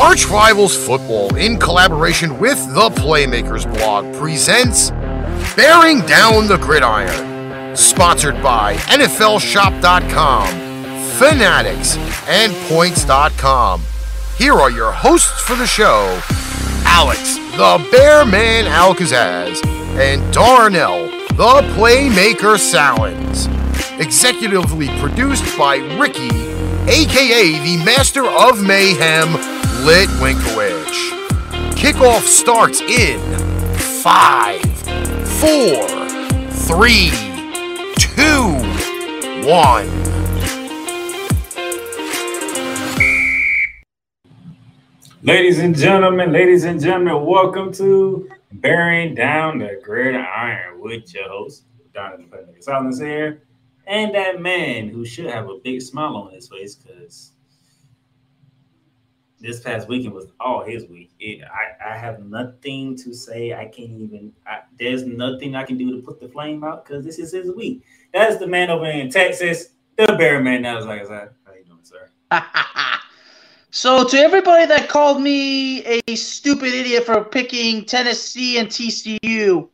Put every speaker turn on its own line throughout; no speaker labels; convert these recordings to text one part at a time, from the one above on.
Arch Rivals Football, in collaboration with the Playmakers blog, presents Bearing Down the Gridiron, sponsored by NFLShop.com, Fanatics, and Points.com. Here are your hosts for the show Alex, the Bear Man Al Kazzaz, and Darnell, the Playmaker Sallins. Executively produced by Ricky, aka the Master of Mayhem, Litwinkowich. Kickoff starts in five, four, three, two, one.
Ladies and gentlemen, ladies and gentlemen, welcome to Bearing Down the Gridiron with your host, Playmaker Sallins here, and that man who should have a big smile on his face because this past weekend was all his week. It, I, I have nothing to say. I can't even. I, there's nothing I can do to put the flame out because this is his week. That's the man over in Texas, the Bear Man. That was like I said, how you doing, sir?
so to everybody that called me a stupid idiot for picking Tennessee and TCU,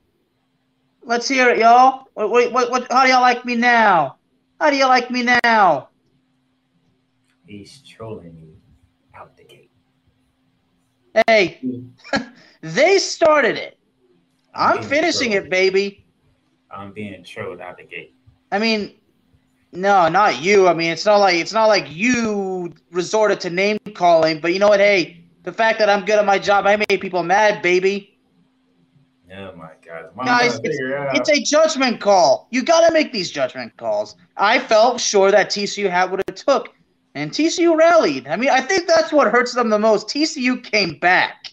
let's hear it, y'all. Wait, wait, what, what, how do y'all like me now? How do you like me now?
He's trolling you out the gate.
Hey, mm. they started it. I'm
being
finishing
trolled.
it, baby.
I'm being trolled out the gate.
I mean, no, not you. I mean, it's not like it's not like you resorted to name calling, but you know what? Hey, the fact that I'm good at my job, I made people mad, baby.
Oh my God,
Guys, it's, it's a judgment call. You got to make these judgment calls. I felt sure that TCU had what it took, and TCU rallied. I mean, I think that's what hurts them the most. TCU came back.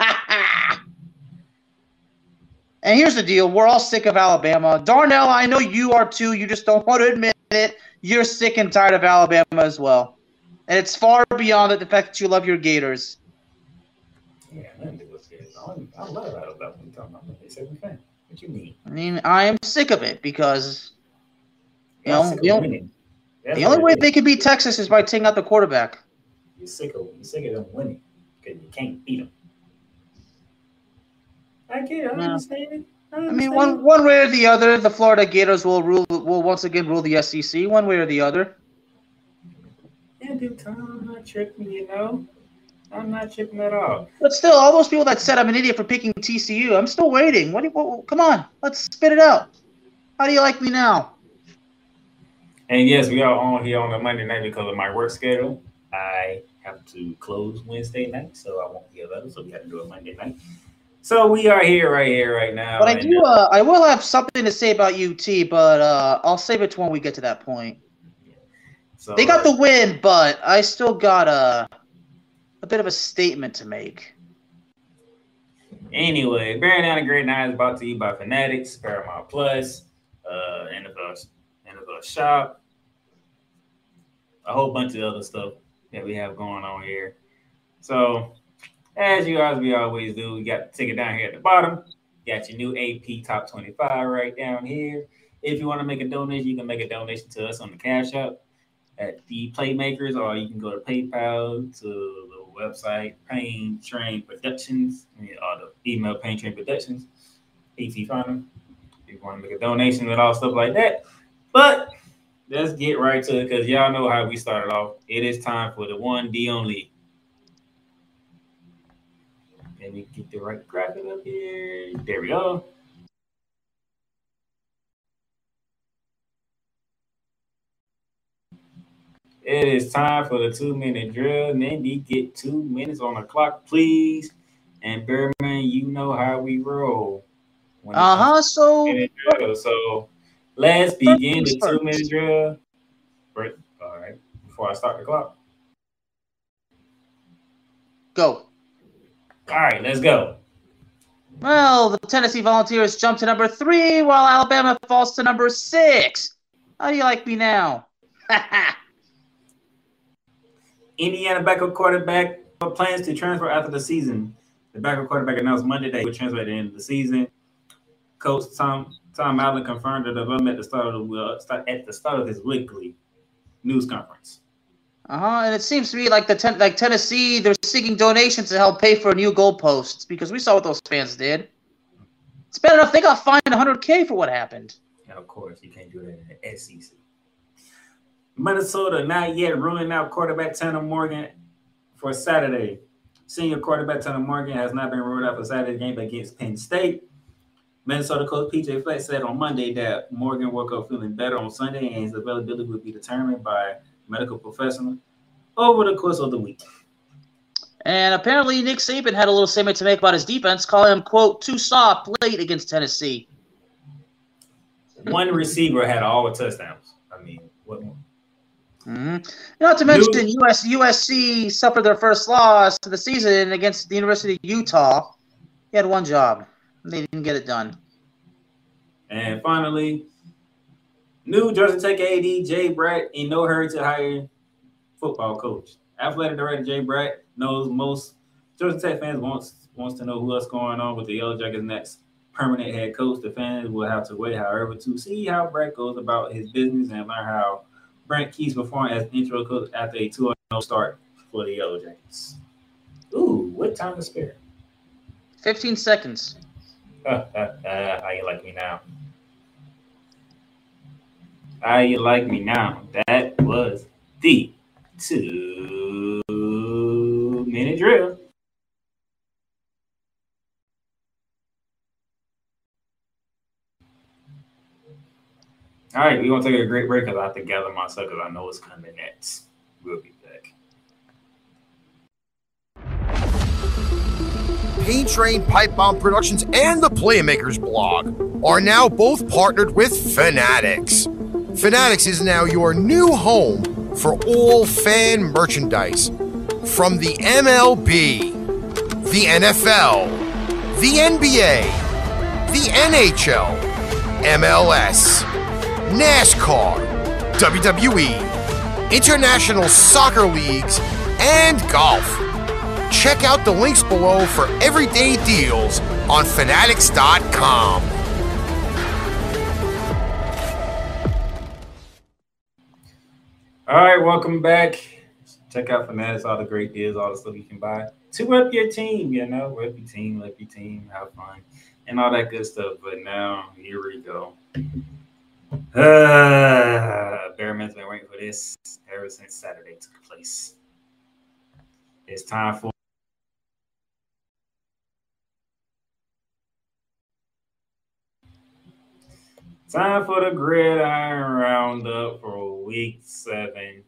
and here's the deal: we're all sick of Alabama. Darnell, I know you are too. You just don't want to admit it. You're sick and tired of Alabama as well, and it's far beyond the fact that you love your Gators.
Yeah, nothing to do with. I love Alabama. What you talking about? They say we fan. What you mean?
I mean, I am sick of it because you know, you know.
That's
the only way they can beat Texas is by taking out the quarterback.
You're sick of you're sick of them winning because you can't beat them. I get it. I
Yeah.
understand it. I,
I mean, one
it.
one way or the other, the Florida Gators will rule will once again rule the SEC. One way or the other.
Yeah, time, I'm not tripping. You know, I'm not tripping at all.
But still, all those people that said I'm an idiot for picking TCU, I'm still waiting. What? Do you, what come on, let's spit it out. How do you like me now?
And yes, we are on here on a Monday night because of my work schedule. I have to close Wednesday night, so I won't be available. So we have to do it Monday night. So we are here, right here, right now.
But I do.
uh,
Uh, I will have something to say about UT, but uh, I'll save it to when we get to that point.
so,
They got the win, but I still got a a bit of a statement to make.
Anyway, Bearing Down the Gridiron is brought to you by Fanatics, Paramount Plus, uh, NFL, NFL Shop, a whole bunch of other stuff that we have going on here. So, as you guys we always do, we got the ticket down here at the bottom. Got your new AP Top 25 right down here. If you want to make a donation, you can make a donation to us on the Cash App at the Playmakers, or you can go to PayPal to the website Pain Train Productions, or the email Pain Train Productions, AT Final. If you want to make a donation and all stuff like that. But let's get right to it because y'all know how we started off. It is time for the one D only. Let me get the right graphic up here. There we go. It is time for the two minute drill. Mindy, get two minutes on the clock, please. And Bearman, you know how we roll.
Uh huh. So
to minute drill. So let's begin the two minute drill. Right. All right. Before I start the clock.
go.
All right, let's go.
Well, the Tennessee Volunteers jump to number three, while Alabama falls to number six. How do you like me now?
Indiana backup quarterback plans to transfer after the season. The backup quarterback announced Monday that he would transfer at the end of the season. Coach Tom Tom Allen confirmed the development at the start of the uh, start, at the start of his weekly news conference.
Uh huh. And it seems to me like the ten- like Tennessee, they're seeking donations to help pay for new goalposts because we saw what those fans did. It's bad enough they got fined 100k for what happened.
And of course, you can't do that in the SEC. Minnesota not yet ruling out quarterback Tanner Morgan for Saturday. Senior quarterback Tanner Morgan has not been ruled out for Saturday game against Penn State. Minnesota coach PJ Fleck said on Monday that Morgan woke up feeling better on Sunday and his availability would be determined by medical professional over the course of the week.
And apparently, Nick Saban had a little statement to make about his defense, calling him, quote, too soft late against Tennessee.
One receiver had all the touchdowns. I mean, what more?
Mm-hmm. Not to mention, US, USC suffered their first loss of the season against the University of Utah. He had one job. They didn't get it done.
And finally, new Georgia Tech AD Jay Batt in no hurry to hire football coach. Athletic director Jay Batt knows most Georgia Tech fans wants wants to know what's going on with the Yellow Jackets next permanent head coach. The fans will have to wait, however, to see how Batt goes about his business and learn how Brent Keys performing as intro coach after a 2 0 start for the Yellow Jackets. Ooh, what time to spare?
15 seconds.
How you like me now? How you like me now? That was the two minute drill. All right, we're gonna take a great break because I have to gather myself because I know it's coming next. We'll be back.
Pain Train Pipe Bomb Productions and the Playmakers blog are now both partnered with Fanatics. Fanatics is now your new home for all fan merchandise from the MLB, the NFL, the NBA, the NHL, MLS, NASCAR, WWE, international soccer leagues, and golf. Check out the links below for everyday deals on fanatics.com.
All right, welcome back. Check out Fanatics, all the great deals, all the stuff you can buy to up your team, you know, rep your team, rep your team, have fun, and all that good stuff. But now, here we go. Uh, Bearman's been waiting for this ever since Saturday took place. It's time for time for the gridiron roundup for week seven.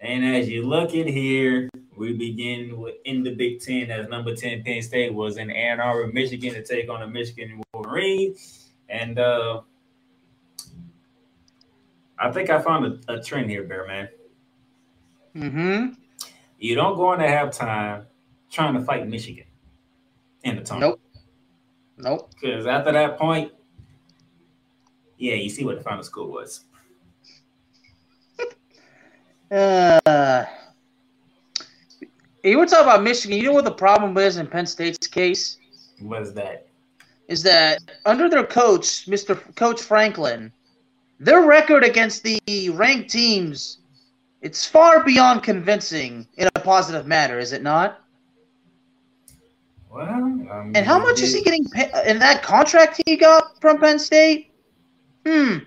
And as you look at here, we begin with in the Big Ten as number 10 Penn State was in Ann Arbor, Michigan to take on the Michigan Wolverines. And uh I think I found a, a trend here, Bear Man.
Mm-hmm.
You don't go into halftime trying to fight Michigan in the tournament.
Nope. Nope.
Because after that point, yeah, you see what the final score was.
Uh, you were talking about Michigan. You know what the problem is in Penn State's case?
What is that?
Is that under their coach, Mr. Coach Franklin, their record against the ranked teams, it's far beyond convincing in a positive manner, is it not?
Well, um,
And how much is he getting pa- in that contract he got from Penn State? Hmm.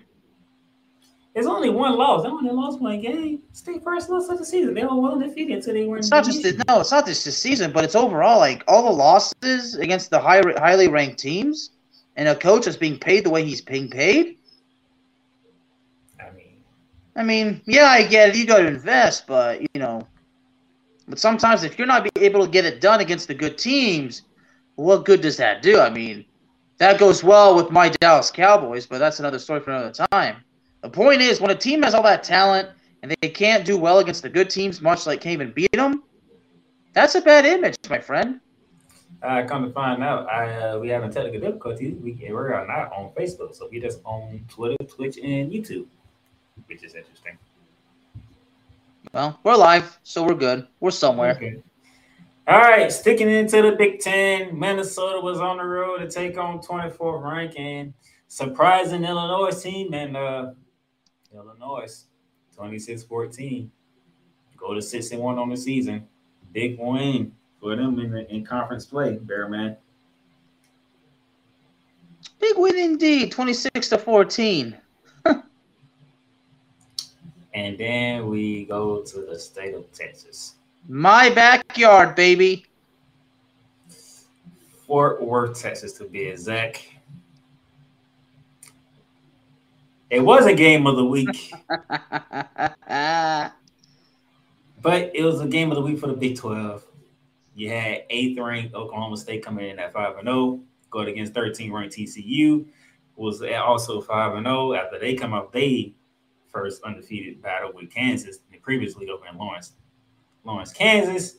It's only one loss. They only lost one game. State first loss of the season. They were well defeated until they were.
It's not just the, no, it's not just this season, but it's overall like all the losses against the high, highly ranked teams, and a coach that's being paid the way he's being paid.
I mean,
yeah, I get it. You got to invest, but you know, but sometimes if you're not able to get it done against the good teams, what good does that do? I mean, that goes well with my Dallas Cowboys, but that's another story for another time. The point is, when a team has all that talent and they can't do well against the good teams, much like can't even beat them, that's a bad image, my friend.
I come to find out, I uh, we having technical difficulties. We we're not on Facebook, so we just on Twitter, Twitch, and YouTube, which is interesting.
Well, we're live, so we're good. We're somewhere.
Okay. All right, sticking into the Big Ten, Minnesota was on the road to take on 24th ranking, surprising Illinois team, and uh, Illinois 26-14. Go to six and one on the season. Big win for them in the, in conference play, Bear man.
Big win indeed, 26 to 14.
And then we go to the state of Texas.
My backyard, baby.
Fort Worth, Texas, to be exact. It was a game of the week, but it was a game of the week for the Big 12. You had eighth ranked Oklahoma State coming in at 5 and 0, going against 13 ranked TCU, was also 5 and 0 after they come up. They first undefeated battle with Kansas, the previously over in Lawrence, Lawrence, Kansas.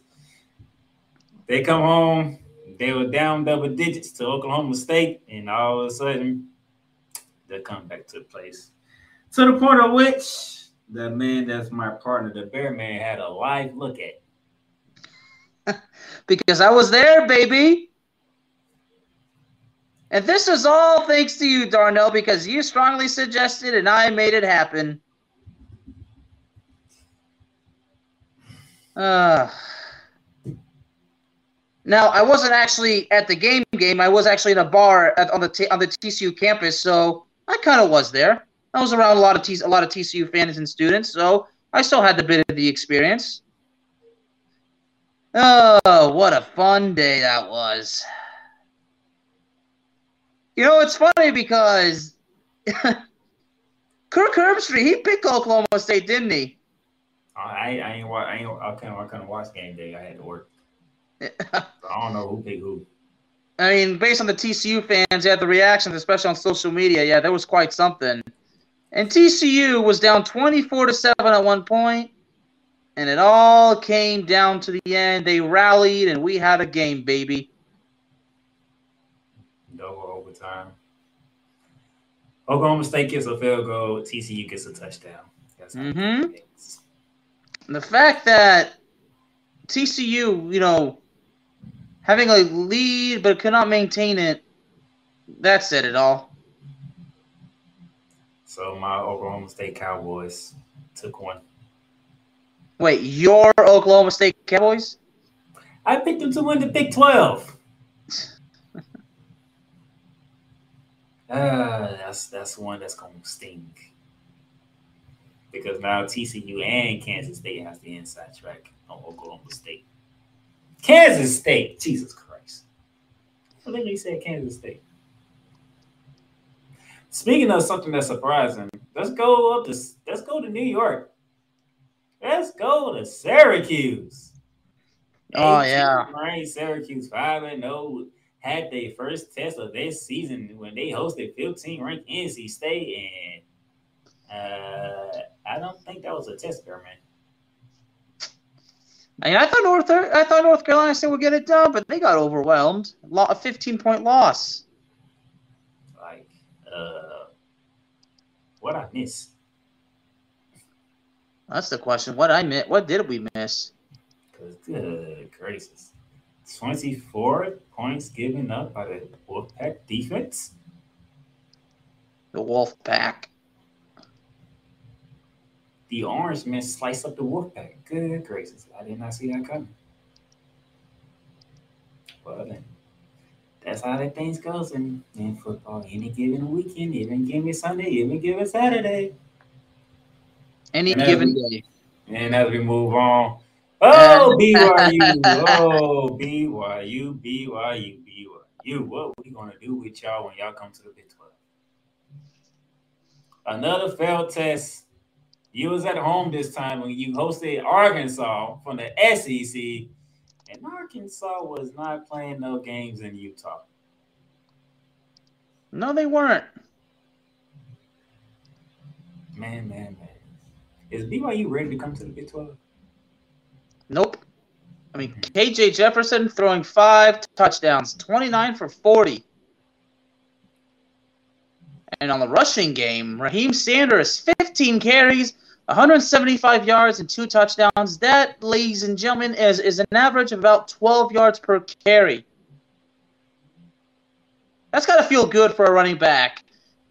They come home, they were down double digits to Oklahoma State, and all of a sudden, the come took place. To the point of which the man that's my partner, the Bear Man, had a live look at.
because I was there, baby. And this is all thanks to you, Darnell, because you strongly suggested and I made it happen. Uh, now I wasn't actually at the game. Game I was actually in a bar at, on the T, on the TCU campus, so I kind of was there. I was around a lot of T, a lot of TCU fans and students, so I still had the bit of the experience. Oh, what a fun day that was! You know, it's funny because Kirk Herbstreit he picked Oklahoma State, didn't he?
I I ain't I ain't I couldn't I couldn't watch game day. I had to work. I don't know who picked who.
I mean, based on the TCU fans, yeah, the reactions, especially on social media, yeah, that was quite something. And TCU was down 24 to 7 at one point, and it all came down to the end. They rallied, and we had a game, baby.
Double overtime. Oklahoma State gets a field goal. TCU gets a touchdown. That's
mm-hmm. The fact that TCU, you know, having a lead but could not maintain it, that said it all.
So my Oklahoma State Cowboys took one.
Wait, your Oklahoma State Cowboys?
I picked them to win the Big 12. uh, that's that's one that's gonna sting. Because now TCU and Kansas State has the inside track on Oklahoma State. Kansas State, Jesus Christ. I literally said Kansas State. Speaking of something that's surprising, let's go up to let's go to New York. Let's go to Syracuse.
Oh yeah,
right. Syracuse five and zero oh had their first test of this season when they hosted 15 ranked NC State, and uh, I don't think that was a test, man.
I mean, I thought North I thought North Carolina State would get it done, but they got overwhelmed. A 15 point loss.
Like, uh, what I miss?
That's the question. What I miss? What did we miss?
Cause good gracious, 24 points given up by the Wolfpack defense.
The Wolfpack.
The orange men slice up the Wolfpack. Good gracious. I did not see that coming. Well, then, that's how that things goes in, in football. Any given weekend, even given Sunday, even given Saturday.
Any and given day.
And as we move on, oh, BYU. oh, BYU, BYU, BYU. What we going to do with y'all when y'all come to the Big 12? Another failed test you was at home this time when you hosted Arkansas from the SEC, and Arkansas was not playing no games in Utah.
No, they weren't.
Man, man, man. Is BYU ready to come to the Big 12?
Nope. I mean, KJ Jefferson throwing five touchdowns, 29 for 40. And on the rushing game, Raheim Sanders, 15 carries, 175 yards and two touchdowns. That, ladies and gentlemen, is, is an average of about 12 yards per carry. That's got to feel good for a running back.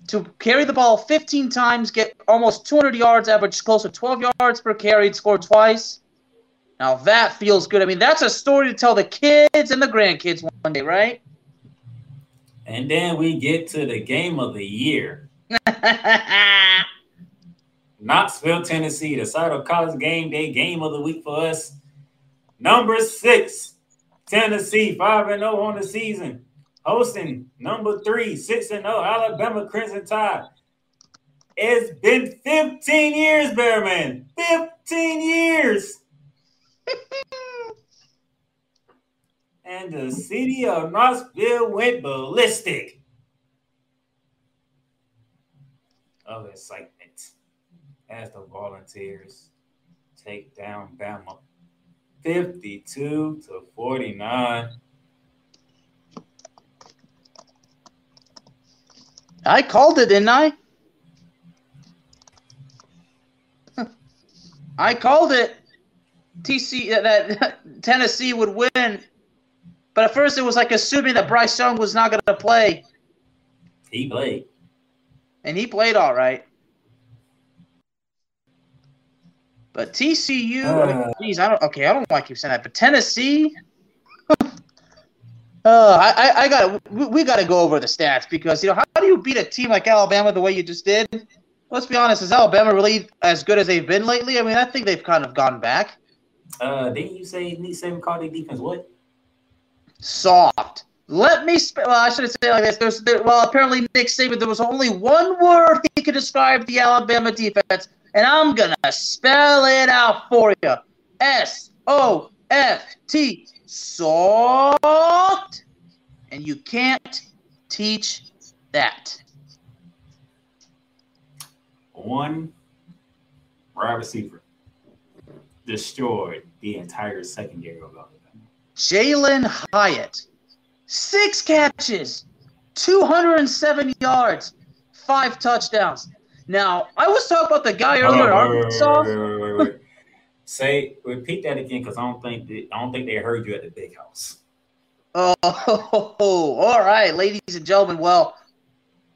to carry the ball 15 times, get almost 200 yards, average close to 12 yards per carry, score twice. Now that feels good. I mean, that's a story to tell the kids and the grandkids one day, right?
And then we get to the game of the year. Knoxville, Tennessee, the site of college game day game of the week for us. Number six, Tennessee, 5 and 0 on the season. Hosting number three, 6 and 0, Alabama Crimson Tide. It's been 15 years, Bearman. 15 years. and the city of Knoxville went ballistic oh, of excitement as the Volunteers take down Bama 52 to 49.
I called it, didn't I? I called it. TC that Tennessee would win, but at first it was like assuming that Bryce Young was not going to play.
He played,
and he played all right. But TCU, uh, geez, I don't. Okay, I don't like you saying that, but Tennessee. uh, I, I got we, we got to go over the stats because you know how do you beat a team like Alabama the way you just did? Let's be honest, is Alabama really as good as they've been lately? I mean, I think they've kind of gone back.
Uh, didn't you say Nick Saban called their defense what?
Soft. Let me. Sp- well, I should say like this. There's there, well, apparently Nick Saban. There was only one word he could describe the Alabama defense, and I'm gonna spell it out for you. S O F T. Soft. And you can't teach that.
One wide receiver destroyed the entire secondary of Alabama.
Jalin Hyatt, six catches, 207 yards, five touchdowns. Now, I was talking about the guy earlier in Arkansas.
Wait, wait, wait, Say, repeat that again, because I don't think they, I don't think they heard you at the big house.
Oh, all right, ladies and gentlemen. Well,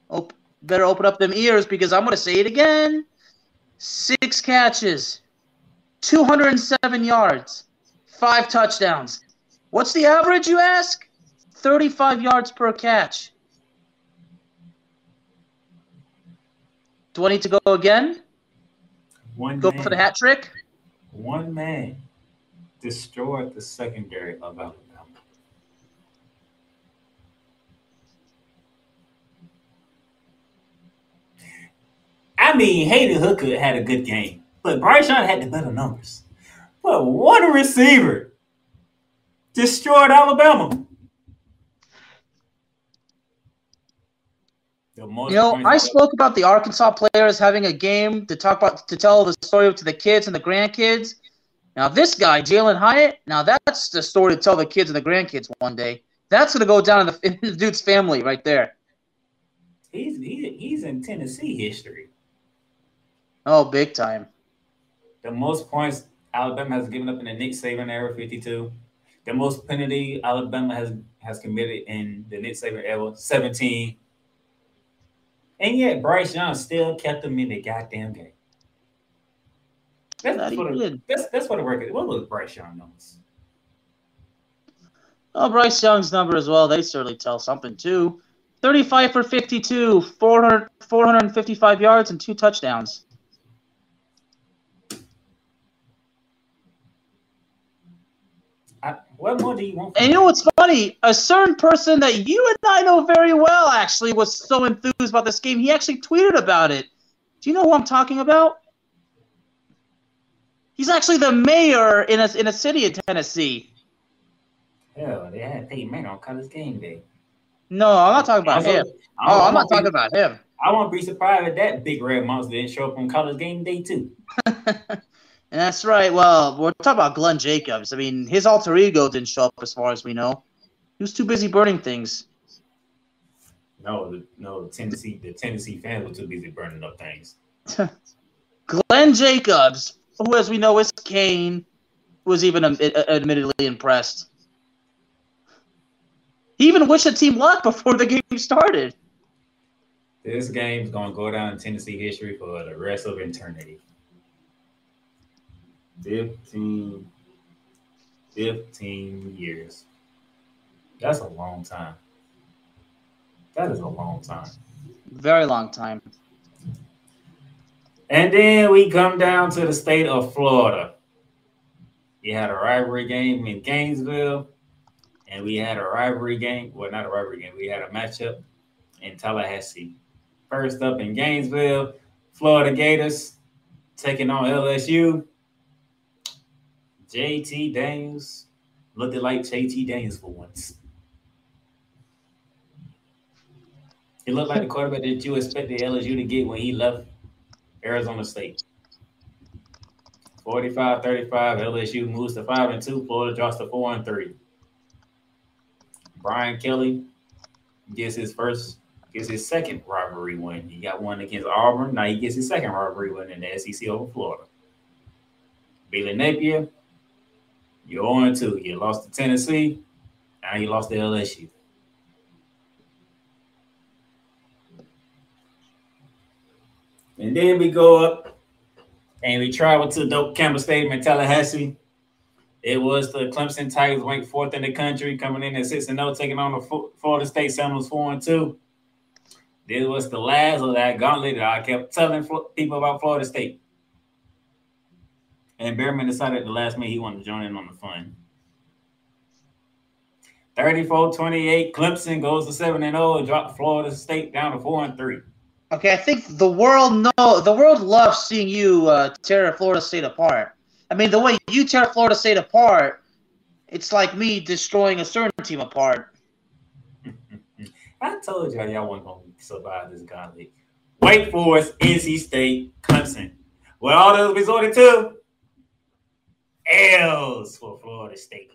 op- better open up them ears because I'm going to say it again. Six catches, 207 yards, five touchdowns. What's the average, you ask? 35 yards per catch. Do I need to go again?
One
Go
man,
for the hat trick?
One man destroyed the secondary of Alabama. I mean, Hendon Hooker had a good game, but Bryce Young had the better numbers. But what a receiver destroyed Alabama.
You know, I spoke about the Arkansas players having a game to talk about to tell the story to the kids and the grandkids. Now this guy, Jalin Hyatt, now that's the story to tell the kids and the grandkids one day. That's gonna go down in the, in the dude's family right there.
He's he, he's in Tennessee history.
Oh, big time.
The most points Alabama has given up in the Nick Saban era, 52. The most penalty Alabama has has committed in the Nick Saban era, 17. And yet Bryce Young still kept them in the goddamn game. That's, that's what, the, that's, that's what the record. What was Bryce Young numbers?
Oh, Bryce Young's number as well. They certainly tell something too. 35 for 52, 400, 455 yards, and two touchdowns.
I, what more do you want?
And you know what's funny? A certain person that you and I know very well actually was so enthused about this game. He actually tweeted about it. Do you know who I'm talking about? He's actually the mayor in a in a city in Tennessee.
Hell, they had Peyton Manning on college game day.
No, I'm not talking about him. Oh, I'm not talking about him.
I won't be surprised if that big red monster didn't show up on college game day too.
That's right. Well, we're talking about Glenn Jacobs. I mean, his alter ego didn't show up as far as we know. He was too busy burning things.
No, the, no, Tennessee, the Tennessee fans were too busy burning up things.
Glenn Jacobs, who, as we know, is Kane, was even admittedly impressed. He even wished the team luck before the game started.
This game's gonna go down in Tennessee history for the rest of eternity. 15, 15 years. That's a long time. That is a long time.
Very long time.
And then we come down to the state of Florida. We had a rivalry game in Gainesville, and we had a rivalry game. Well, not a rivalry game. We had a matchup in Tallahassee. First up in Gainesville, Florida Gators taking on LSU. JT Daniels looked like JT Daniels for once. He looked like the quarterback that you expected LSU to get when he left Arizona State. 45 35, LSU moves to 5 and 2, Florida drops to 4 and 3. Brian Kelly gets his first, gets his second rivalry win. He got one against Auburn. Now he gets his second rivalry win in the SEC over Florida. Billy Napier, you're 0 2. You lost to Tennessee. Now you lost to LSU. And then we go up and we travel to Doak Campbell Stadium in Tallahassee. It was the Clemson Tigers ranked fourth in the country, coming in at 6 and 0, taking on the Florida State Seminoles 4 and 2. This was the last of that gauntlet that I kept telling people about Florida State. And Bearman decided the last minute he wanted to join in on the fun. 34 28, Clemson goes to 7 and 0 and dropped Florida State down to 4 and 3.
Okay, I think the world know the world loves seeing you uh, tear Florida State apart. I mean, the way you tear Florida State apart, it's like me destroying a certain team apart.
I told y'all y'all weren't gonna survive this gauntlet. Wake Forest, NC State, Clemson. Well, all those resorted to L's for Florida State.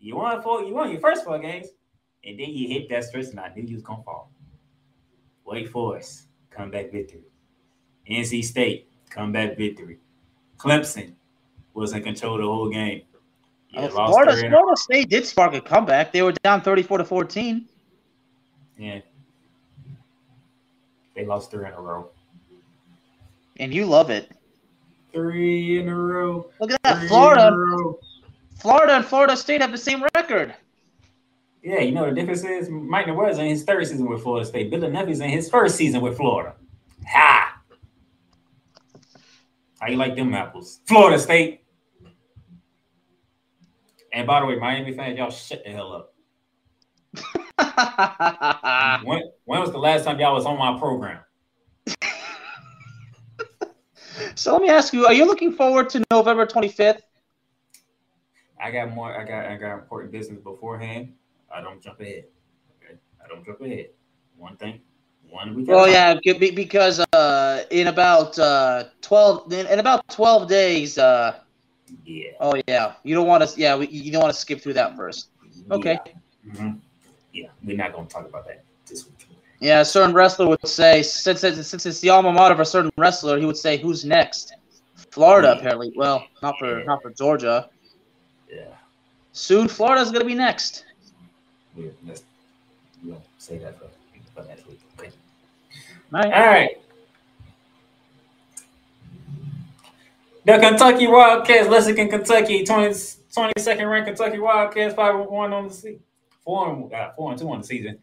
You won four, you won your first four games, and then you hit that stretch, and I knew you was gonna fall. Wake Forest, comeback victory. NC State, comeback victory. Clemson was in control the whole game.
Yeah, uh, oh, Florida, Florida State did spark a comeback. They were down 34 to 14.
Yeah. They lost three in a row.
And you love it.
Three in a row.
Look at that. Florida. Florida and Florida State have the same record.
Yeah, you know the difference is Mike Norvell's in his third season with Florida State. Billy Napier's in his first season with Florida. Ha! How you like them apples? Florida State. And by the way, Miami fans, y'all shut the hell up. when, when was the last time y'all was on my program?
So let me ask you: Are you looking forward to November twenty fifth?
I got more. I got. I got important business beforehand. I don't jump ahead. Okay, I don't jump ahead. One thing, one week.
Well, yeah, because uh, in about uh, twelve, in about twelve days. Uh,
yeah.
Oh yeah, you don't want to. Yeah, you don't want to skip through that first. Okay.
Yeah. Mm-hmm. yeah, we're not going to talk about that this week.
Yeah, a certain wrestler would say, since it's, since it's the alma mater of a certain wrestler, he would say, "Who's next?" Florida, yeah. apparently. Well, not for yeah. not for Georgia.
Yeah.
Soon, Florida's gonna be next
we let's we will say that for, for next week. Okay. All right. All right. The Kentucky Wildcats, Lexington, Kentucky, 20, 22nd ranked Kentucky Wildcats, 5 and 1 on the season. 4 and, uh, 4 and 2 on the season.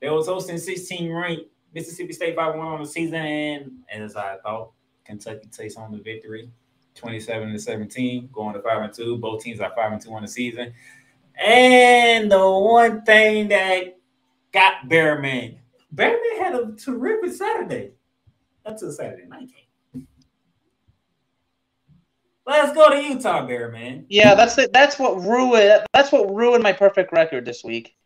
They was hosting 16 ranked Mississippi State 5 and 1 on the season. And as I thought, Kentucky takes on the victory 27 to 17, going to 5 and 2. Both teams are 5 and 2 on the season. And the one thing that got Bearman, Bearman had a terrific Saturday. That's a Saturday night game. Let's go to Utah, Bearman.
Yeah, that's the, that's what ruined that's what ruined my perfect record this week.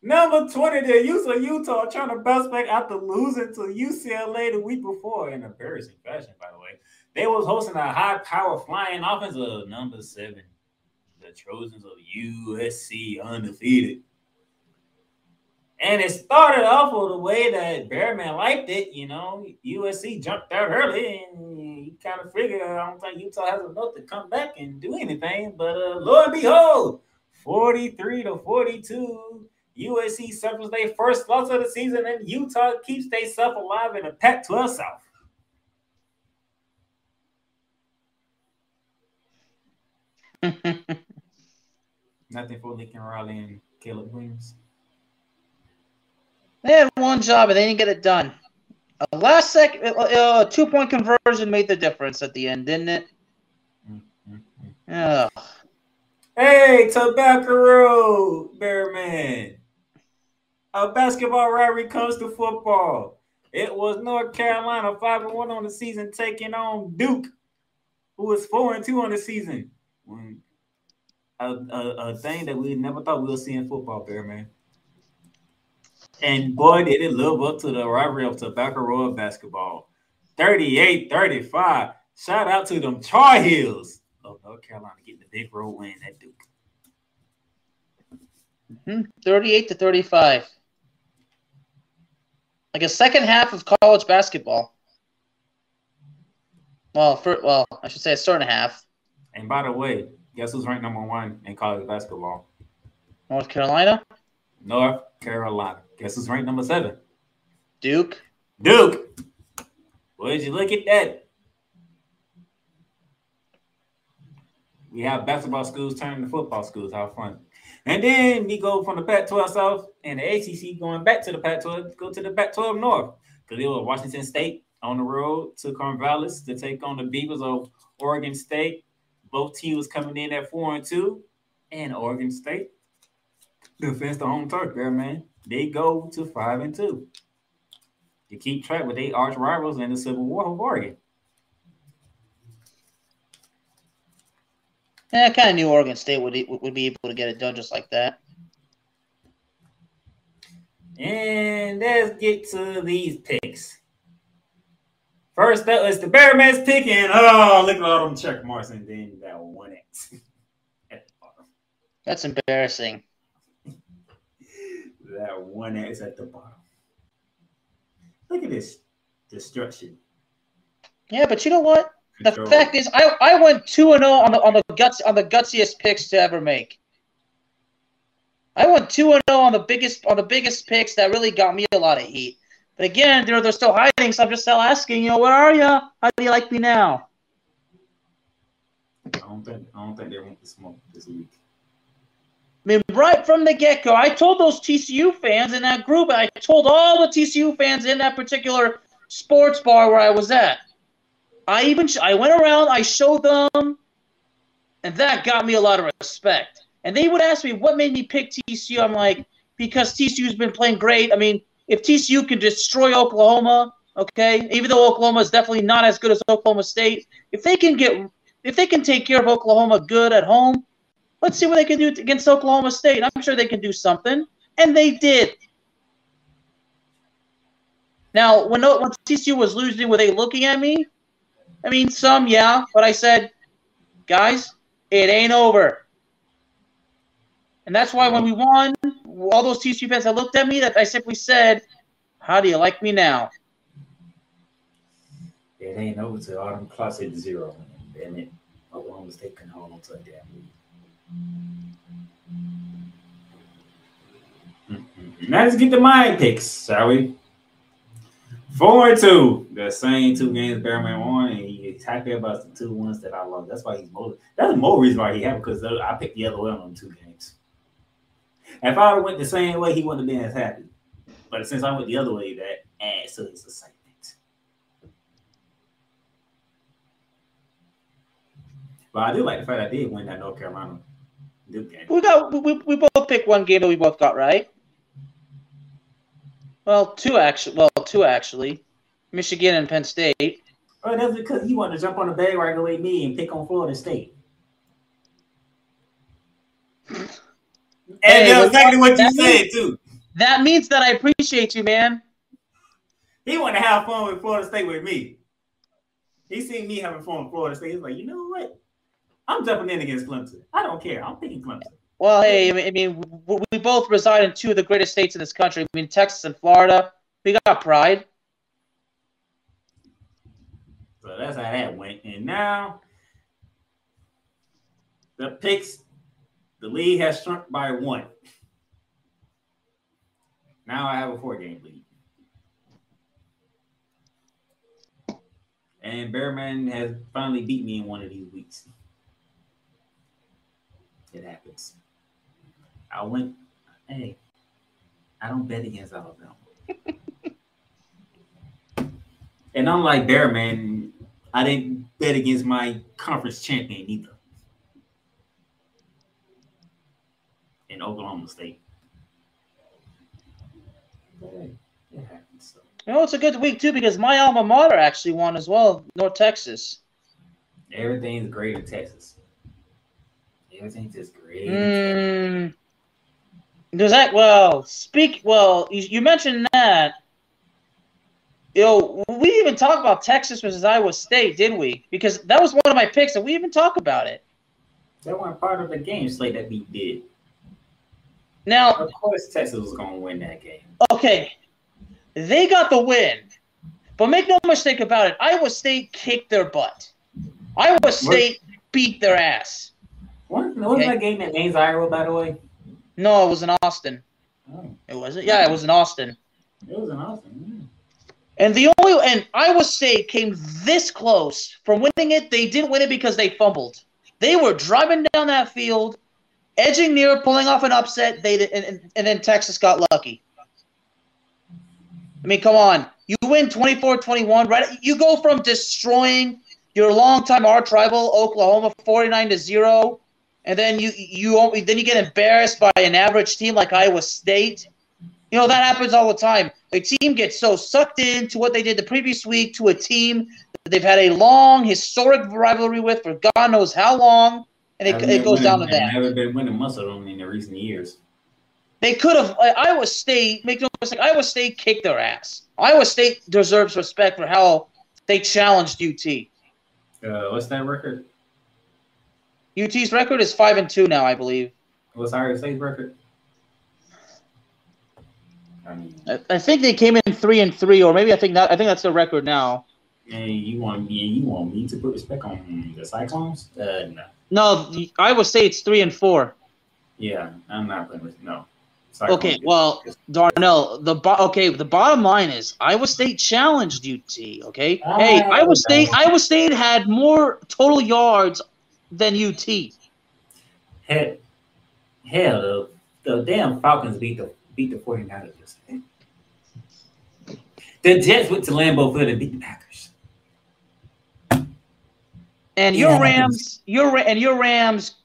Number 20 there, Utah, Utah trying to bounce back after losing to UCLA the week before in embarrassing fashion, by the way. They was hosting a high power flying offense of number seven the Trojans of USC undefeated. And it started off with the way that Bearman liked it. You know, USC jumped out early, and he kind of figured, I don't think Utah has enough to come back and do anything. But uh, lo and behold, 43 to 42, USC suffers their first loss of the season, and Utah keeps themselves alive in the Pac-12 South. Nothing for Lincoln Riley and Caleb Williams.
They had one job and they didn't get it done. A last second, uh, uh two point conversion made the difference at the end, didn't it?
Mm-hmm. Ugh. Hey, Tobacco Road, Bearman. A basketball rivalry comes to football. It was North Carolina 5 and 1 on the season taking on Duke, who was 4 and 2 on the season. A, a, a thing that we never thought we would see in football, Bear Man. And boy, did it live up to the rivalry of Tobacco basketball. 38 35. Shout out to them Tar Heels of North Carolina getting the big road win at Duke.
Mm-hmm. 38 to 35. Like a second half of college basketball. Well, for, well, I should say a certain half.
And by the way, guess who's ranked number one in college basketball?
North Carolina?
North Carolina. Guess who's ranked number seven?
Duke.
Duke. Would you look at that? We have basketball schools turning to football schools. How fun. And then we go from the Pac 12 South and the ACC going back to the Pac 12, go to the Pac 12 North. Because it was Washington State on the road to Corvallis to take on the Beavers of Oregon State. Both teams coming in at four and two. And Oregon State defends the home turf there, man they go to five and two. To keep track with their arch rivals in the Civil War of Oregon.
Yeah, I kind of knew Oregon State would would be able to get it done just like that.
And let's get to these picks. First up is the Bearman's picking. Oh, look at all them check marks and then that one X.
That's embarrassing
that one X at the bottom. Look at this destruction.
Yeah, but you know what? The fact is, I, I went two and zero oh on the on the guts on the gutsiest picks to ever make. I went two and zero oh on the biggest on the biggest picks that really got me a lot of heat. But again, they're they're still hiding, so I'm just still asking, you know, where are you? How do you like me now?
I don't think I don't think they want the smoke this week.
I mean, right from the get go, I told those TCU fans in that group, I told all the TCU fans in that particular sports bar where I was at. I even I went around, I showed them, and that got me a lot of respect. And they would ask me what made me pick TCU. I'm like, because TCU's been playing great. I mean, if TCU can destroy Oklahoma, okay, even though Oklahoma is definitely not as good as Oklahoma State, if they can get if they can take care of Oklahoma good at home, Let's see what they can do against Oklahoma State. I'm sure they can do something, and they did. Now, when, when TCU was losing, were they looking at me? I mean, some, yeah, but I said, guys, it ain't over. And that's why when we won, all those TCU fans that looked at me, that I simply said, "How do you like me now?"
It ain't over till Autumn Class at zero, and it Oklahoma State can hold on to a damn lead. Mm-hmm. Now let's get to my picks, shall we? Four and two. The same two games Bearman won, and he's happy about the two ones that I lost. That's why he's more. That's more reason why he happy because I picked the other way on two games. If I would went the same way, he wouldn't have been as happy. But since I went the other way, that adds to his excitement. But I do like the fact I did win that North Carolina game.
we got we, we both picked one game that we both got right. Well, two actually. Well, two actually. Michigan and Penn State.
Oh, that's because he wanted to jump on the bandwagon with me and pick on Florida State. and hey, that's exactly what you said too.
That means that I appreciate you, man.
He wanted to have fun with Florida State with me. He seen me having fun with Florida State. He's like, you know what? I'm jumping in against Clemson. I don't care. I'm picking Clemson.
Well, hey, I mean, we both reside in two of the greatest states in this country. I mean, Texas and Florida. We got pride.
So that's how that went. And now the picks, the lead has shrunk by one. Now I have a four game lead. And Bearman has finally beat me in one of these weeks. It happens. I went, hey, I don't bet against Alabama. and unlike Bear Man, I didn't bet against my conference champion either. In Oklahoma State. But hey, it happens. So.
You know, it's a good week too because my alma mater actually won as well, North Texas.
Everything's great in Texas. Everything's just great.
Mm. Does that well speak? Well, you, you mentioned that. You know, we even talked about Texas versus Iowa State, did we? Because that was one of my picks, and we even talk about it.
That wasn't part of the game slate that we did.
Now,
Of course, Texas was going to win that game.
okay, they got the win, but make no mistake about it. Iowa State kicked their butt. Iowa State beat their ass.
Wasn't, wasn't
Okay.
that game in Ames, Iowa, by the way?
No, it was in Austin.
Oh,
It wasn't. Yeah, it was in Austin.
it was an awesome.
And the only and Iowa State came this close from winning it. They didn't win it because they fumbled. They were driving down that field, edging near pulling off an upset. They and, and, and then Texas got lucky. I mean, come on. You win 24-21, right? You go from destroying your longtime arch rival Oklahoma 49 to 0 and then you you then you get embarrassed by an average team like Iowa State. You know, that happens all the time. A team gets so sucked into what they did the previous week to a team that they've had a long, historic rivalry with for God knows how long, and it, it goes down to
winning-
that.
Never been winning muscle on in the recent years.
They could have. uh, Iowa State, make no mistake, Iowa State kicked their ass. Iowa State deserves respect for how they challenged UT.
Uh, what's that record?
UT's record is five and two now, I believe.
What's Iowa State's record? I mean,
I, I think they came in three and three, or maybe I think that I think that's the record now.
and you want me? You want me to put respect on the Cyclones? Uh, no.
No, the- say it's three and four.
Yeah, I'm not putting with no.
Okay, well, Darnell, the bo- okay, the bottom line is Iowa State challenged UT. Okay,
Ah,
hey, Iowa
okay.
State, Iowa State had more total yards than UT.
hell, hell, the, the damn Falcons beat the beat the 49ers yesterday. Eh? The Jets went to Lambeau Field and beat the Packers.
And your
Yeah.
Rams, your and your Rams,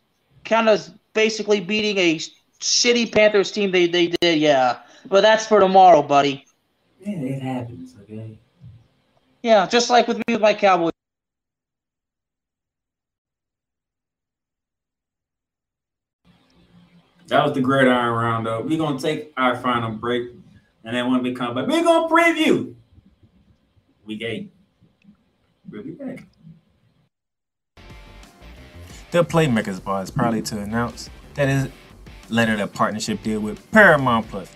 kind of basically beating a shitty Panthers team. They they did, yeah. But that's for tomorrow, buddy.
Yeah, it happens. Okay.
Yeah, just like with me with my Cowboys.
That was the Gridiron Roundup. We're gonna take our final break, and then when we come back, we're gonna preview week eight. We'll be back.
The Playmakers Bar is proudly to announce that it lettered a partnership deal with Paramount Plus.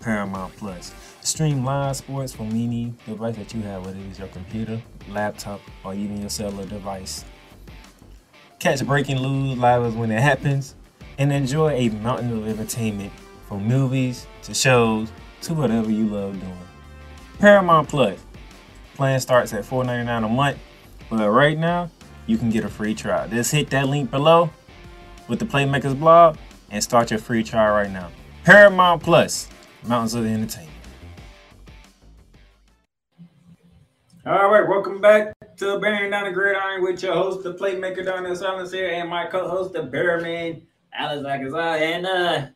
Paramount Plus. Stream live sports from any device that you have, whether it is your computer, laptop, or even your cellular device. Catch breaking news live as when it happens, and enjoy a mountain of entertainment from movies to shows to whatever you love doing. Paramount Plus. Plan starts at $4.99 a month, but right now you can get a free trial. Just hit that link below with the Playmakers blog and start your free trial right now. Paramount Plus, Mountains of Entertainment.
All right, welcome back to Bearing Down the Gridiron with your host, the Playmaker Darnell Sallins here, and my co-host, the Bearman, Alex Al Kazzaz, and uh,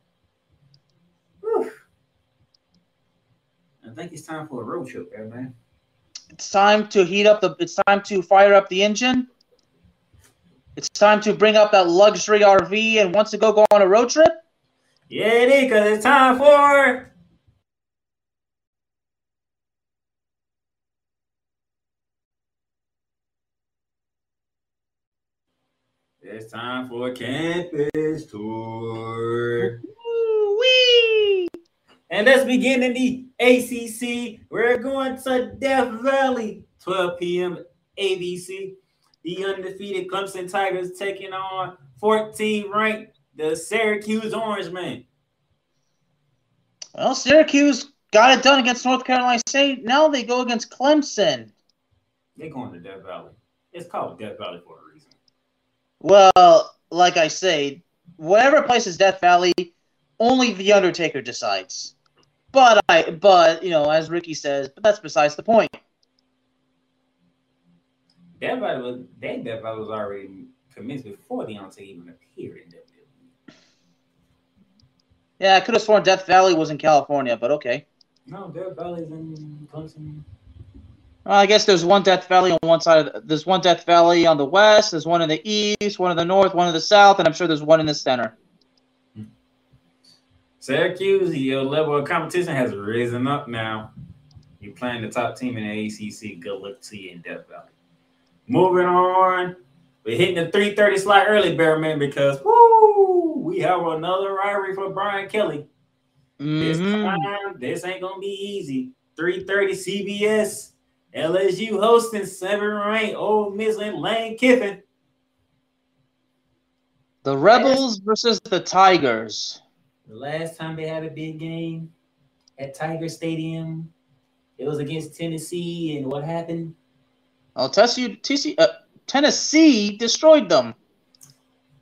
whew. I think it's time for a road trip, Bearman.
It's time to heat up the. It's time to fire up the engine. It's time to bring up that luxury RV and wants to go go on a road trip.
Yeah, it is, because it's time for. It's time for a campus tour.
Wee!
And let's begin in the ACC. We're going to Death Valley, 12 p.m. ABC. The undefeated Clemson Tigers taking on 14 ranked the Syracuse Orangemen.
Well, Syracuse got it done against North Carolina State. Now they go against Clemson.
They're going to Death Valley. It's called Death Valley for a reason.
Well, like I say, whatever place is Death Valley, only the Undertaker decides. But I, but you know, as Ricky says, but that's besides the point.
Death Valley was that Death Valley was already commenced before Deontay even appeared in WWE.
Yeah, I could have sworn Death Valley was in California, but okay.
No, Death Valley's in Clemson.
Well, I guess there's one Death Valley on one side. Of the, there's one Death Valley on the west. There's one in the east, one in the north, one in the south, and I'm sure there's one in the center.
Syracuse, your level of competition has risen up now. You're playing the top team in the ACC. Good luck to you in Death Valley. Moving on, we're hitting the 3:30 slot early, Bearman, because woo, we have another rivalry for Brian Kelly. This
Mhm.
time, this ain't gonna be easy. 3:30 CBS, LSU hosting seven ranked Ole Miss and Lane Kiffin.
The Rebels versus the Tigers.
The last time they had a big game at Tiger Stadium, it was against Tennessee, and what happened?
Oh, TCU, TC, uh, Tennessee destroyed them.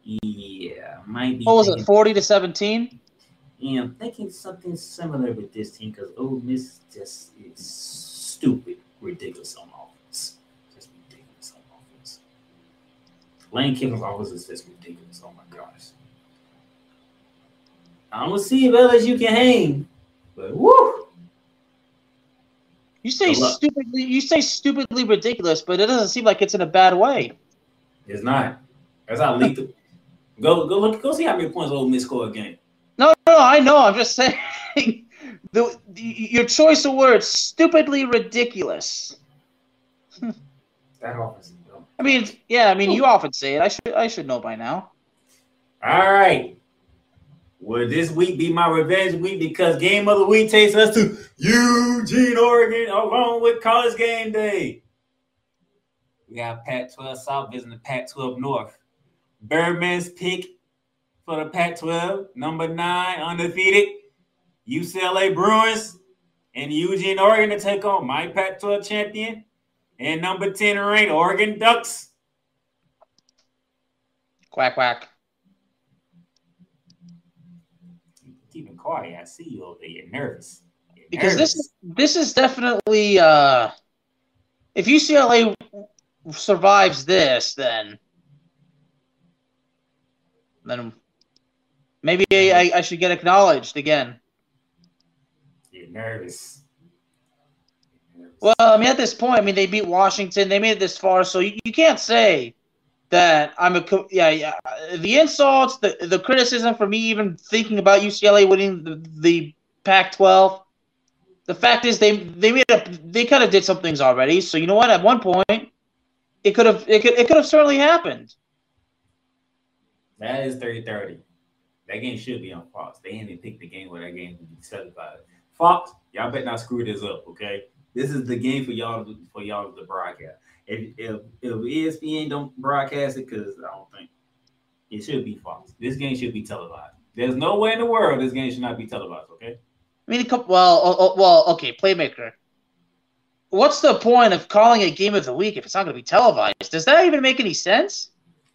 Yeah, might be.
What was it, forty to seventeen?
Yeah, I'm thinking something similar with this team because Ole Miss just is stupid, ridiculous on offense. Just ridiculous on offense. Lane Kiffin's offense is just ridiculous. Oh my gosh. I'm gonna see if LSU can hang, but woo!
You say stupidly. You say stupidly ridiculous, but it doesn't seem like it's in a bad way.
It's not. That's how lethal. go go look. Go see how many points Ole Miss scored a game.
No, no, I know. I'm just saying. The, the, your choice of words, stupidly ridiculous.
That dumb.
I mean, yeah. I mean, you often say it. I should, I should know by now.
All right. Will this week be my revenge week because game of the week takes us to Eugene, Oregon, along with college game day. We got Pac 12 South visiting the Pac 12 North. Bearman's pick for the Pac 12, number nine, undefeated. UCLA Bruins and Eugene, Oregon to take on my Pac 12 champion and number 10 ranked Oregon Ducks.
Quack quack.
Keeping quiet. I see you over there. You're nervous. You're
Because this
nervous.
is this is definitely uh, if UCLA survives this, then then maybe I, I should get acknowledged again.
Nervous.
Well, I mean, at this point, I mean, they beat Washington. They made it this far, so you, you can't say that I'm a yeah yeah. The insults, the the criticism for me even thinking about UCLA winning the, the Pac-12. The fact is, they they made a they kind of did some things already. So you know what? At one point, it could have it could it could have certainly happened.
that is 30-30. That game should be on pause. They ain't even picked the game where that game would be televised. Fox, y'all better not screw this up, okay? This is the game for y'all to, for y'all to broadcast. If if, if ESPN don't broadcast it, because I don't think it should be Fox. This game should be televised. There's no way in the world this game should not be televised, okay?
I mean, a couple, well, oh, oh, well, okay, playmaker. What's the point of calling it game of the week if it's not going to be televised? Does that even make any sense?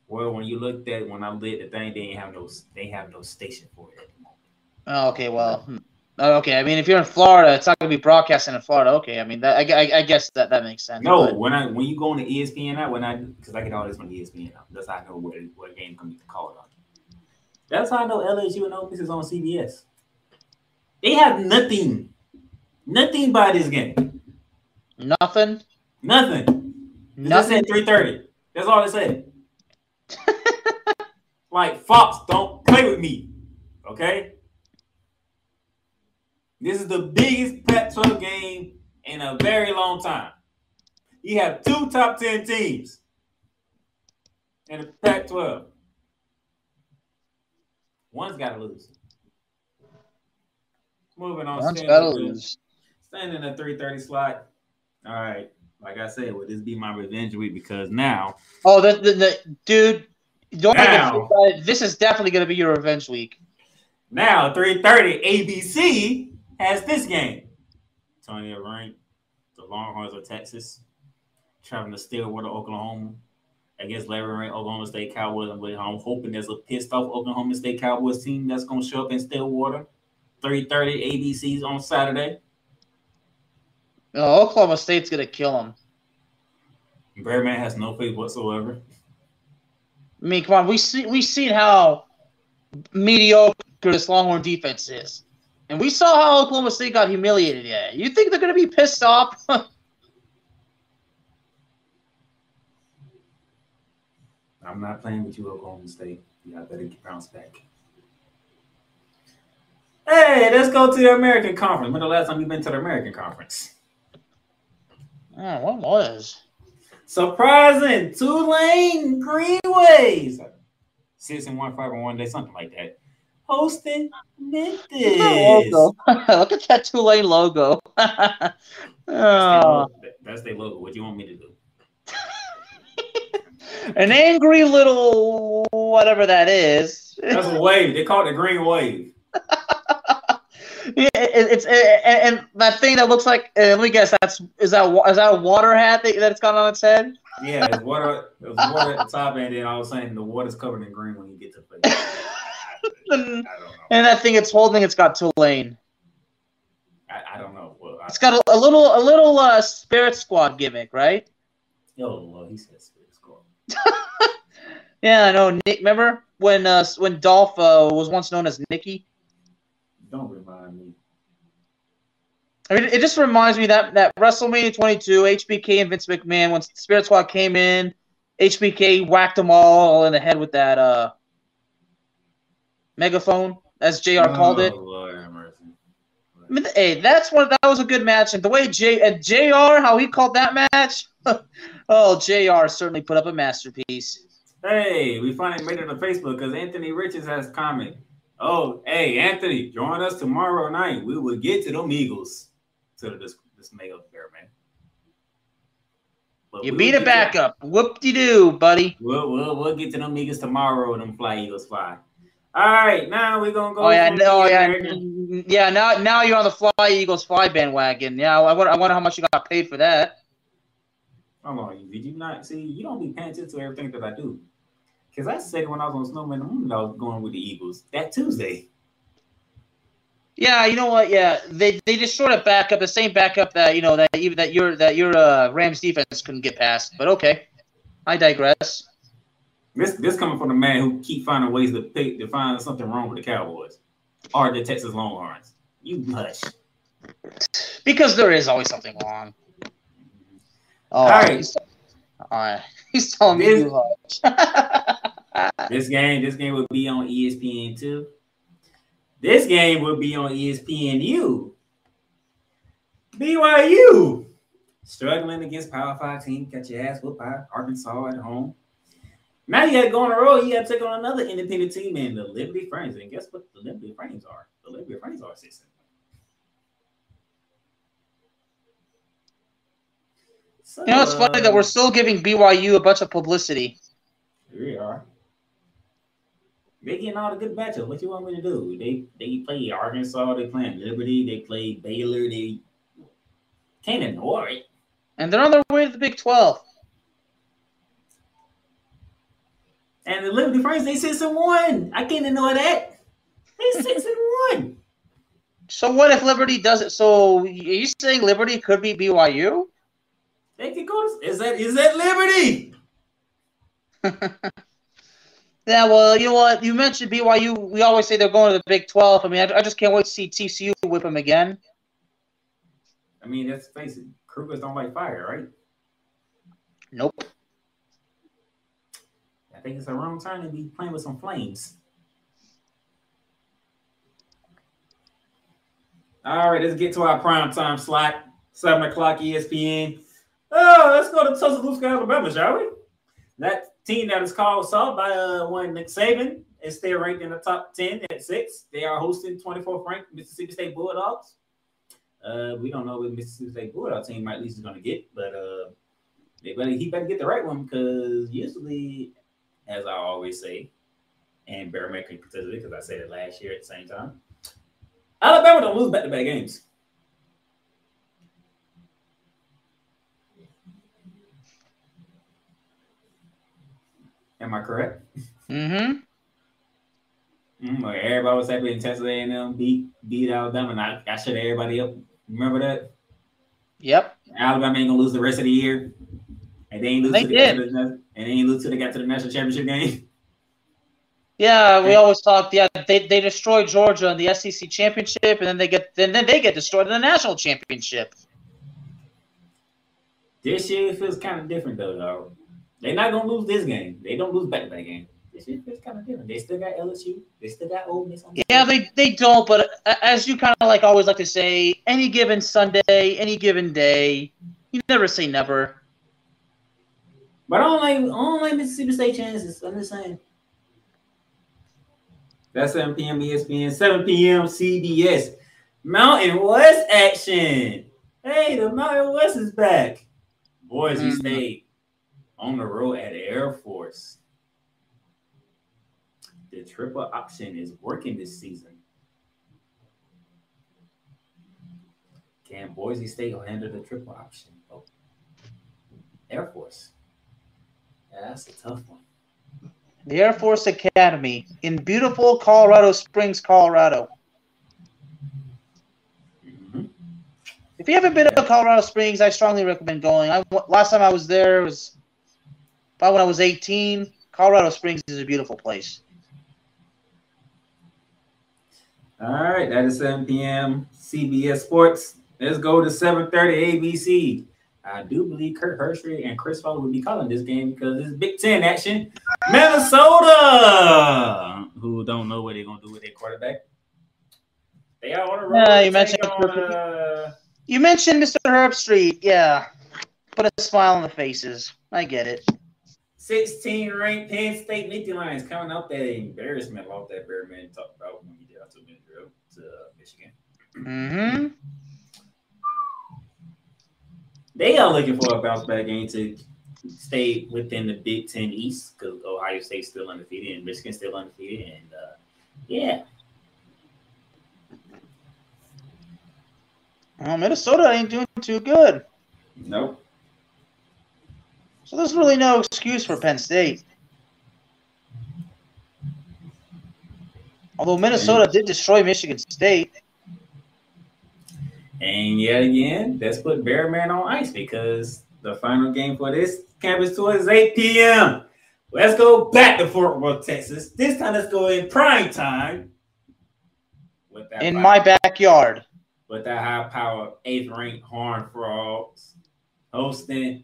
Well, when you looked at when I lit the thing, they ain't have no they have no station for it at the moment.
Oh, okay, well, hmm. Oh, okay. I mean, if you're in Florida, it's not going to be broadcasting in Florida. Okay, I mean, that, I, I, I guess that, that makes sense.
No,
but-
when I when you go on the ESPN app, when I because I get all this from ESPN app, that's how I know what what game can be called on. That's how I know LSU and Ole Miss is on CBS. They have nothing, nothing by this game.
nothing.
Nothing.
Nothing.
said three thirty. That's all it said. like Fox, don't play with me, okay? This is the biggest Pac-12 game in a very long time. You have two top ten teams in the Pac-12. One's got to lose. Moving on.
One's got to lose.
Staying in the 330 slot. All right. Like I said, will this be my revenge week? Because now,
Oh, the, the, the dude. Don't
Now.
think about it. This is definitely going to be your revenge week.
now 330 ABC has this game. Tony ranked. The Longhorns of Texas, traveling to Stillwater, Oklahoma, against Larry Rank, Oklahoma State Cowboys. I'm, I'm hoping there's a pissed off Oklahoma State Cowboys team that's going to show up in Stillwater. 3:30 ABCs on Saturday.
No, Oklahoma State's gonna kill them.
Bearman has no faith whatsoever.
I mean, come on, we see we seen how mediocre this Longhorn defense is, and we saw how Oklahoma State got humiliated. Yeah, you think they're gonna be pissed off?
I'm not playing with you, Oklahoma State. You got better bounce back. Hey, let's go to the American Conference. When the last time you've been to the American Conference?
oh, what was?
Surprising Tulane Green Wave. Six and one, five and one day, something like that. Hosting Memphis.
Look at that Tulane logo. Oh,
their logo. That's their logo. What do you want me to do?
an angry little whatever that is.
That's a wave. They call it the green wave.
Yeah, it, it's and, and that thing that looks like. Uh, let me guess. That's is that wa- is that a water hat that, that's got on its head?
Yeah, it's water. There's water at the top, and then all of a sudden the water's covered in green when you get to the place. I, I.
And that thing it's holding, it's got Tulane.
I, I don't know. Well, I,
It's got a, a little a little uh, Spirit Squad gimmick, right?
oh, well, he said Spirit Squad.
Yeah, I know. Nick, remember when uh, when Dolph uh, was once known as Nicky?
Don't remind me.
I mean, it just reminds me that that WrestleMania 22, HBK and Vince McMahon, when Spirit Squad came in, HBK whacked them all in the head with that uh, megaphone, as JR called it.
Oh, Lord.
I mean, hey, that's one. That was a good match, and the way J and Jr. how he called that match. oh, Jr. certainly put up a masterpiece.
Hey, we finally made it to Facebook because Anthony Richards has comment. Oh, hey, Anthony, join us tomorrow night. We will get to them Eagles. To the this dismay of Bear Man. But
You
we
beat
will
it
get
back up. Whoop de doo, buddy.
We'll, we'll, we'll get to them Eagles tomorrow and them Fly Eagles fly. All right, now we're going to go.
Oh yeah, no, yeah,
American-
yeah. Now, now you're on the Fly Eagles Fly bandwagon. Yeah, I wonder, I wonder how much you got paid for that.
Hold on, you did you not see? You don't be paying attention to everything that I do. Because I said when I was on Snowman, the Moon, I was going with the Eagles that Tuesday.
Yeah, you know what? Yeah, they they just sort of back up the same backup that you know that even that your that your uh, Rams defense couldn't get past. But okay, I digress.
This this coming from the man who keep finding ways to pick to find something wrong with the Cowboys or the Texas Longhorns. You hush.
Because there is always something wrong. Oh,
All right.
he's, all right. he's telling me
This-
you hush.
This game, this game will be on ESPN two. This game will be on E ESPNU. BYU struggling against Power Five team, catch your ass whooped by Arkansas at home. Now you got to go on the road. You got to take on another independent team and the Liberty Flames. And guess what the Liberty Flames are? The Liberty Flames are six. So,
you know, it's funny that we're still giving BYU a bunch of publicity.
Here we are. They getting all the good matchups. What you want me to do? They they play Arkansas, they play Liberty, they play Baylor, they can't ignore it.
And they're on their way to the Big 12.
And the Liberty Flames, they six and one. I can't ignore that. They six and one.
So what if Liberty does it? So are you saying Liberty could be BYU?
They could go to is that is that Liberty?
Yeah, well, you know what? You mentioned BYU. We always say they're going to the Big 12. I mean, I, I just can't wait to see TCU whip them again.
I mean, let's face it, Cougars don't like fire, right?
Nope.
Think it's a wrong turn to be playing with some flames. All right, let's get to our prime time slot. Seven o'clock ESPN. Oh, let's go to Tuscaloosa, Alabama, shall we? That team that is called Salt by uh, one Nick Saban is still ranked in the top 10 at six. They are hosting 24th ranked Mississippi State Bulldogs. Uh, we don't know what Mississippi State Bulldog team might at least is going to get, but uh, they better, he better get the right one because usually as I always say, and Barrymore can consider it because I said it last year at the same time. Alabama don't lose back-to-back games. Am I correct?
Mm-hmm.
Mm, everybody was happy in Texas A&M beat beat Alabama, and I, I shut everybody up. Remember that?
Yep.
Alabama ain't gonna lose the rest of the year, and they ain't losing.
They
the
did.
And they ain't lose till they got to the national championship game.
Yeah, we always talked. Yeah, they, they destroyed Georgia in the SEC championship, and then they get then, then they get destroyed in the national championship.
This year it feels kind of different though, dog. They're not gonna lose this game. They don't lose back to back game. This year feels kind of different. They still got LSU. They still got Ole Miss. The
Yeah, they they don't. But uh, as you kind of like always like to say, any given Sunday, any given day, you never say never.
But I don't like I don't like Mississippi State chances. I'm just saying. That's 7 p.m. ESPN, 7 p.m. CBS. Mountain West action. Hey, the Mountain West is back. Boise
Mhm.
State on the road at Air Force. The triple option is working this season. Can Boise State handle the triple option? Oh. Air Force. Yeah, that's a tough one.
The Air Force Academy in beautiful Colorado Springs, Colorado.
Mhm.
If you haven't been to Colorado Springs, I strongly recommend going. I last time I was there was about when I was 18. Colorado Springs is a beautiful place.
All right, that is 7 p.m. CBS Sports. Let's go to 7:30 ABC. I do believe Kirk Herbstreit and Chris Fowler will be calling this game because it's Big Ten action. Minnesota, who don't know what they're gonna do with their quarterback. They are on the road.
Yeah, you mentioned
on, uh,
You mentioned Mr. Herbstreit. Yeah. Put a smile on the faces. I get it.
16 ranked Penn State Nittany Lions coming out that embarrassment off that Bearman talked about when he did out to Michigan. To Michigan.
Mm-hmm.
They are looking for a bounce back game to stay within the Big Ten East because Ohio State's still undefeated and Michigan's still undefeated. And uh, yeah,
Well, Minnesota ain't doing too good.
nope.
So there's really no excuse for Penn State. Although Minnesota did destroy Michigan State.
And yet again, let's put Bearman on ice because the final game for this campus tour is 8 p.m. Let's go back to Fort Worth, Texas. This time, let's go in prime time. With that
In
high-
my backyard.
with that high power eighth ranked Horn Frogs hosting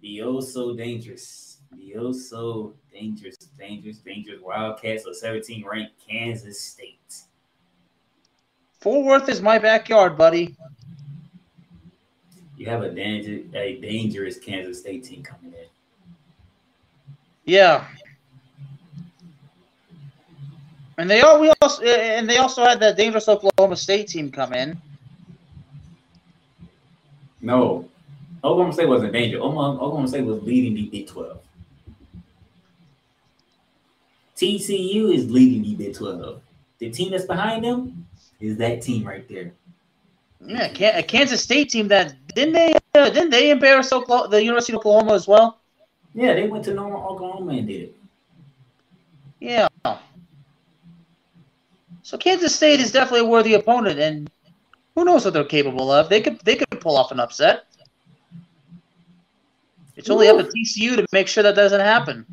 the oh so dangerous, the oh so dangerous, dangerous, dangerous Wildcats of 17 ranked Kansas State.
Fort Worth is my backyard, buddy.
You have a danger, a dangerous Kansas State team coming in.
Yeah. And they all we also and they also had that dangerous Oklahoma State team come in.
No, Oklahoma State wasn't danger. Oklahoma, Oklahoma State was leading the Big 12. TCU is leading the Big 12. The team that's behind them is that team right there.
Yeah, a Kansas State team that didn't they uh, didn't they embarrass Oklahoma, the University of Oklahoma as well?
Yeah, they went to Norman, Oklahoma and did it.
Yeah. So Kansas State is definitely a worthy opponent, and who knows what they're capable of? They could they could pull off an upset. It's only up to TCU to make sure that doesn't happen.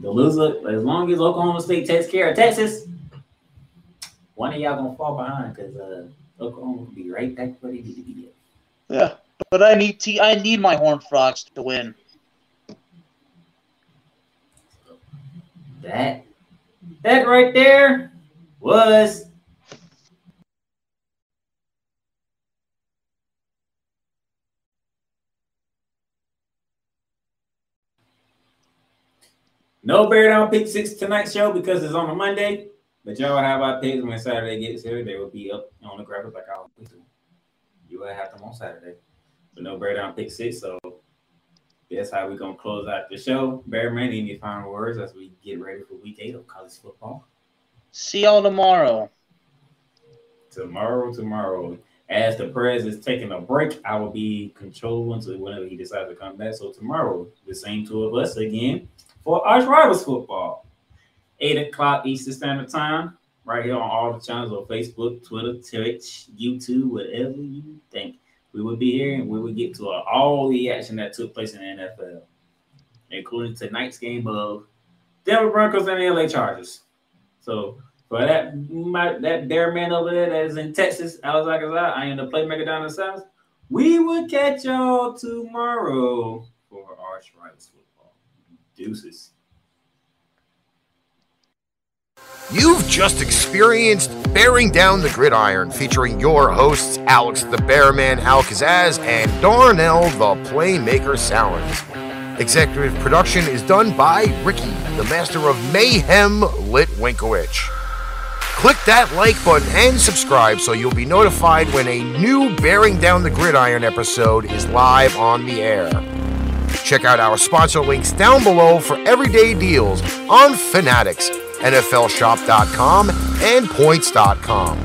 The loser, as long as Oklahoma State takes care of Texas, one of y'all gonna fall behind because uh, Oklahoma will be right back where they need to be. at.
Yeah, but I need T I need my Horned Frogs to win.
That, that right there was no bear down pick six tonight's show because it's on a Monday. But y'all have our picks when Saturday gets here. They will be up on the graphic like I always do. You will have them on Saturday. But no bear down pick six. So that's how we're gonna close out the show. Bearman, any final words as we get ready for week eight of college football?
See y'all tomorrow.
Tomorrow, tomorrow. as the Prez is taking a break, I will be controlling until whenever he decides to come back. So tomorrow, the same two of us again for Arch Rivals football. 8 o'clock Eastern Standard Time, right here on all the channels on Facebook, Twitter, Twitch, YouTube, whatever you think. We will be here and we will get to all the action that took place in the NFL, including tonight's game of Denver Broncos and the LA Chargers. So for that my, that bear man over there that is in Texas, Alex Al Kazzaz, I am the playmaker down in the south. We will catch y'all tomorrow for Arch Rivals football. Deuces.
You've just experienced Bearing Down the Gridiron featuring your hosts Alex the Bearman Al Kazzaz and Darnell the Playmaker Sallins. Executive production is done by Ricky, the master of mayhem Litwinkowich. Click that like button and subscribe so you'll be notified when a new Bearing Down the Gridiron episode is live on the air. Check out our sponsor links down below for everyday deals on Fanatics, NFLShop.com, and Points.com.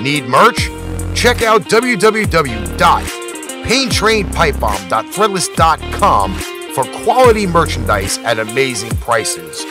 Need merch? Check out www.paintrainpipebomb.threadless.com for quality merchandise at amazing prices.